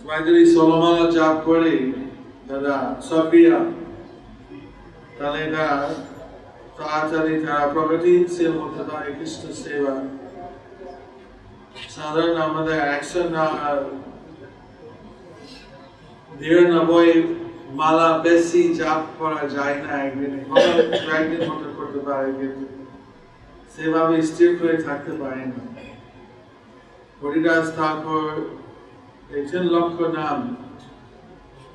সবাই যদি ষোলোমালা জাপ করে দাদা সক্রিয়া তাহলে এটা তাড়াতাড়ি তারা প্রগতিশীল হতে পারে কৃষ্ণ সেবা। সাধারণ আমাদের একশো নিরানব্বই মালা বেশি জাপ করা যায় না একদিনে। একদিন মতো করতে পারে, কিন্তু সেভাবে স্থির করে থাকতে পারে না। হরিদাস ঠাকুর এই লক্ষ নাম।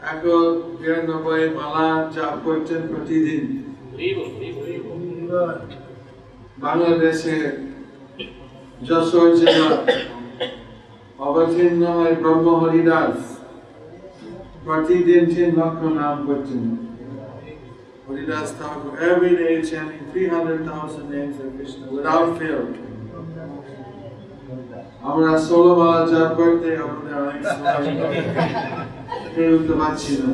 একশো বিরানব্বই মালা জাপ করতেন প্রতিদিন। বাংলাদেশে যশোর জেলা অবতীর্ণ হয় ব্রহ্ম হরিদাস। প্রতিদিন তিন লক্ষ নাম করতেন হরিদাস ঠাকুর every day chanting 300,000 names of Krishna without fail. আমরা ষোলো মালা জাপ করতে আমাদের অনেক সময় পেয়ে উঠতে পারছি না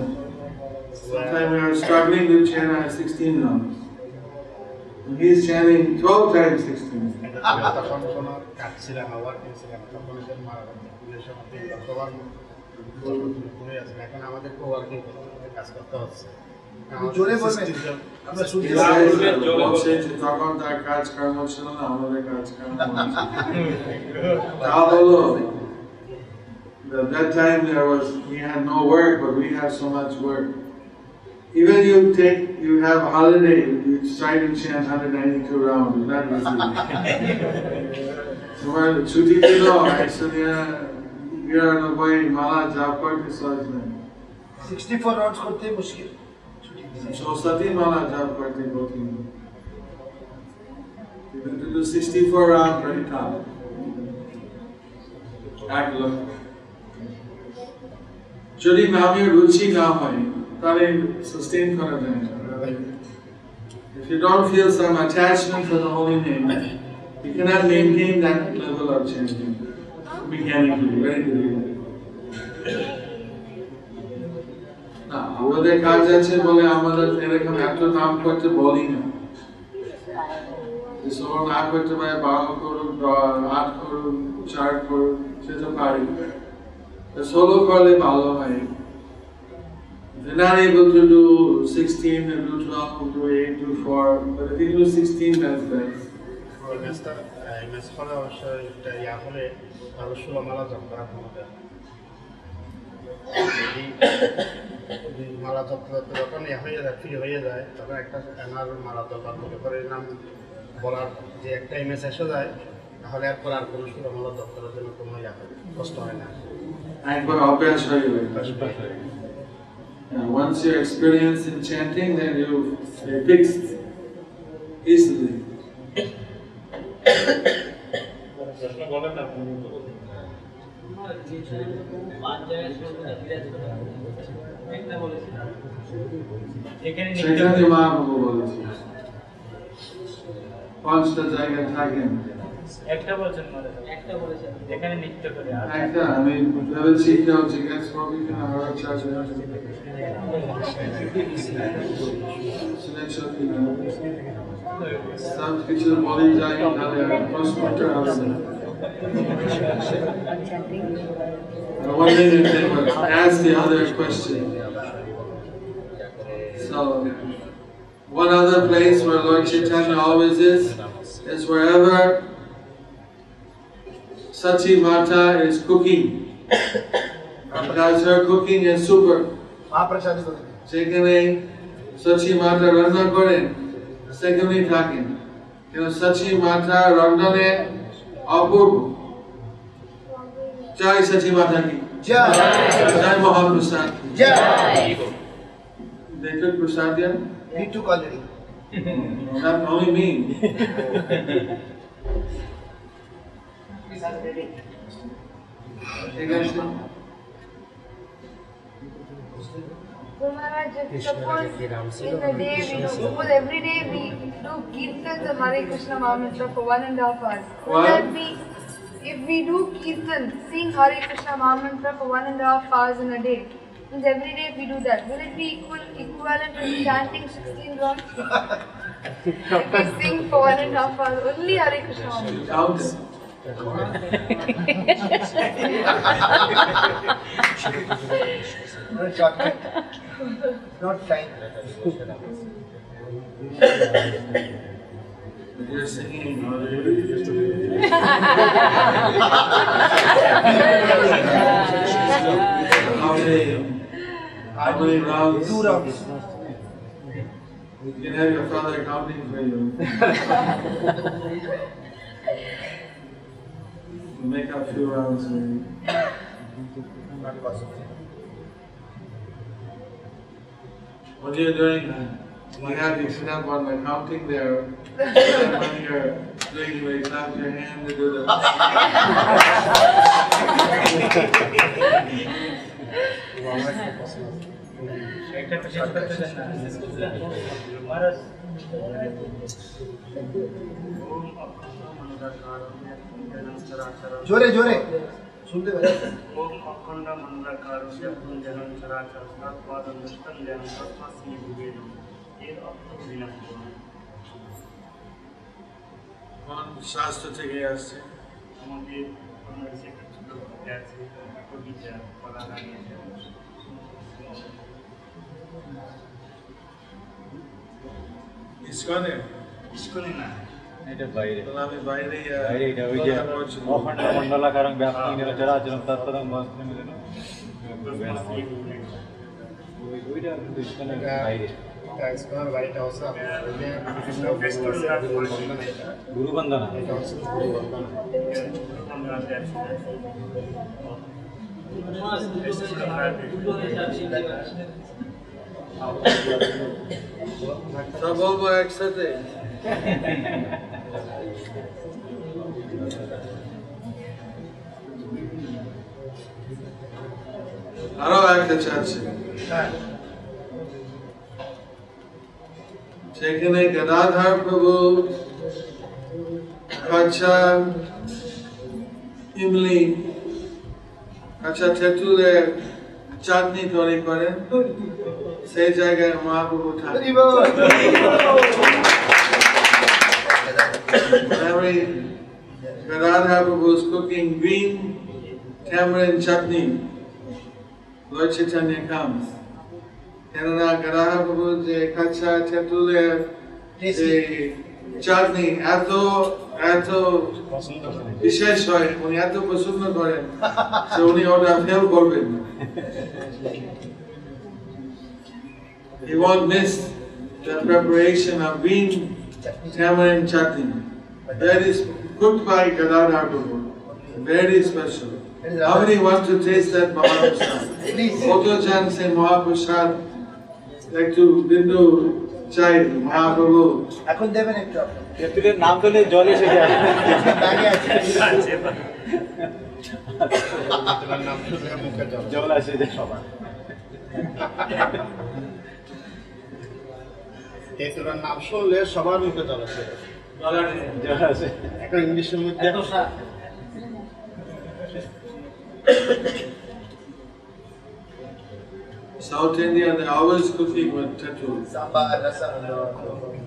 Sometimes we are struggling to chant our 16 rounds. And he's chanting 12 times 16. তখন কোনো কাজ ছিল না ওয়ার্কিং ছিল না তখন এদের মারা গেছে পুলিশের মধ্যে সবার ঘুরে আছেন এখন আমাদেরকে ওয়ার্কিং করতে কাজ করতে হচ্ছে জোরে বলবেন। আমরা শুনতে He পাই। says, বলছে যে তখন তার কাজ কর্ম ছিল না আমাদের কাজ কর্ম তা হলো at that time there was, we had no work, but we have so much work. Even you take, you have holiday, you try to chant 192 rounds, it's not easy. Tomorrow, chuti ke do, aishwarya, gira no koi mala jap koi ke samajh mein. 64 rounds korte mushkil. 64 mala jap korte bahut hi You have to do 64 rounds very tough. Act look. যদি নামের রুচি না হয় তাহলে sustain করা যায় না If you don't feel some attachment for the holy name, you cannot maintain that level of chanting mechanically, very difficult. না আমাদের কাজ আছে বলে আমাদের এরকম এত নাম করতে বলি না যে ষোলো না করতে পারে বারো করুন দ- আট করুন চার করুন সেটা পারি solo করলে ভালো হয়। able to do 16, and do do do but if you do 16, that's best. হয়ে যায় ফ্রি হয়ে যায় তখন একটা এনার মালা মনে করে বলার যে একটা এসে যায় তাহলে আর পর আর কোনো সুরমালা দপ্তরের জন্য কোনো কষ্ট হয় না। একবার অভ্যাস হয়ে গেলে And once you're experienced in chanting, then you you're fixed easily. প্রশ্ন বলেন না সেখানে মহাপ্রভু বলেছে পাঁচটা জায়গায় থাকেন একটা বলছেন মনে হয়। একটা বলেছেন যেখানে নৃত্য করে আর একটা আমি ভেবেছি কেউ জিজ্ঞেস করবে কিনা আর আচ্ছা সত্যি না সব কিছু বলে যায় তাহলে প্রশ্নটা হবে না And one minute they would ask the other question. So, one other place where Lord Chaitanya always is, is wherever Sati Mata is cooking. because her cooking is super. Secondly, Sati Mata Randna Koren. Secondly, Thakin. You know, Sati Mata Randna Ne Apurva. Jai Sati Mata Ki. Jai. Jai Mohan Prasad. Jai. They took Prasad yet? He took already. Not only me. के साथ So Maharaj, suppose in the day we do, suppose every day we do kirtans of Hare Krishna Mahamitra for one and a half hours. Would that be, if we do kirtan, sing Hare Krishna Mahamitra for one and a half hours in a day, means every day we do that. Will it be equal equivalent to chanting 16 rounds? if we sing for one and a half hours, only Hare Krishna. Counts. Count it. No shortcut. Not time. You're singing. How many, how many rounds? Two rounds. You can have your father counting for you. we make our few rounds and are you're doing that, oh you have your snap on the counting there. when you're doing your hand to do the Thank you. জোরে জোরে। শুনতে শাস্ত্র থেকে আসছে আমাকে ইস্কনে ইস্কনে না এটা বাইরে তাহলে আমি বাইরে আহ, বাইরে এটা ওই যে কথা বলছি। অখণ্ড মণ্ডলাকারং ব্যাপ্তি নিরচরাচরম তৎপদং বস্ত্র মিলেন ওই ওইটা কিন্তু ইস্কনের বাইরে ইস্কনের বাড়িটা হচ্ছে আপনার সব বলবো একসাথে আরো একটা চাচ্ছে হ্যাঁ সেখানে গদাধর প্রভু কাছা ইমলি কাছা তেঁতুলের চাটনি তৈরি করেন সেই জায়গায় মহাপ্রভু থাকে হরি বল Every Gadadhar Prabhu is cooking green tamarind chutney. Lord Chaitanya comes. কেননা Gadadhar Prabhu যে কাঁচা তেঁতুলের যে চাটনি এত এত বিশেষ হয় উনি এত পছন্দ করেন যে উনি ওটা ফেল করবেন না। He won't miss the preparation of green tamarind chutney. Very, sp- cooked by Gadadhar Prabhu. Very special. How many want to taste that Mahaprasad? Please. কত চান সেই মহাপ্রসাদ একটু বিন্দু চাই মহাপ্রভু এখন দেবেন একটু আপনি। তেঁতুলের নাম তুলে জল এসে যায়। আছে। জল জল আসে যায় সবার। তেঁতুলের নাম শুনলে সবার মুখে জল আসে। জল আসে। এখন ইংলিশের মধ্যে South India, they always cooking with tattoo. Sambar, rasam.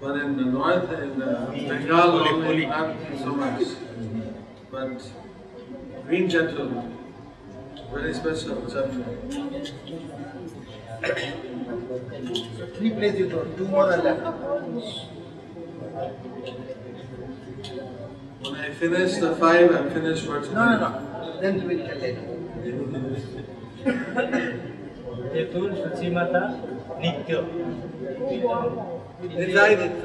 But in the north, in uh, the Bengal, only not so much. But green tattoo, very special subject. so three plates you told, two more are left. When I finish the five, I'm finished for today. No, no, no. Then we will tell later. তেঁতুল সূচিমাতা নিত্য নিতাই নিত্য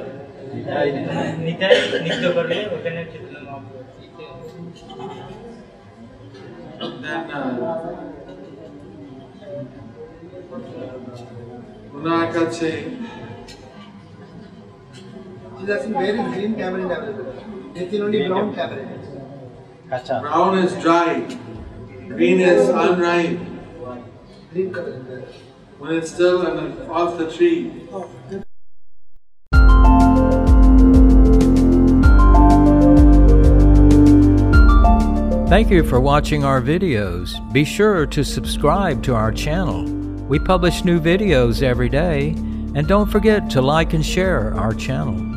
নিতাই নিত্য করলে ওখানে চিত্র Then uh, ওনার কাছে she's asking where is green tamarind available it's in only brown tamarind কাঁচা brown is dry, green is unripe. Green color there When it's still the, off the tree, Thank you for watching our videos. Be sure to subscribe to our channel. We publish new videos every day, and don't forget to like and share our channel.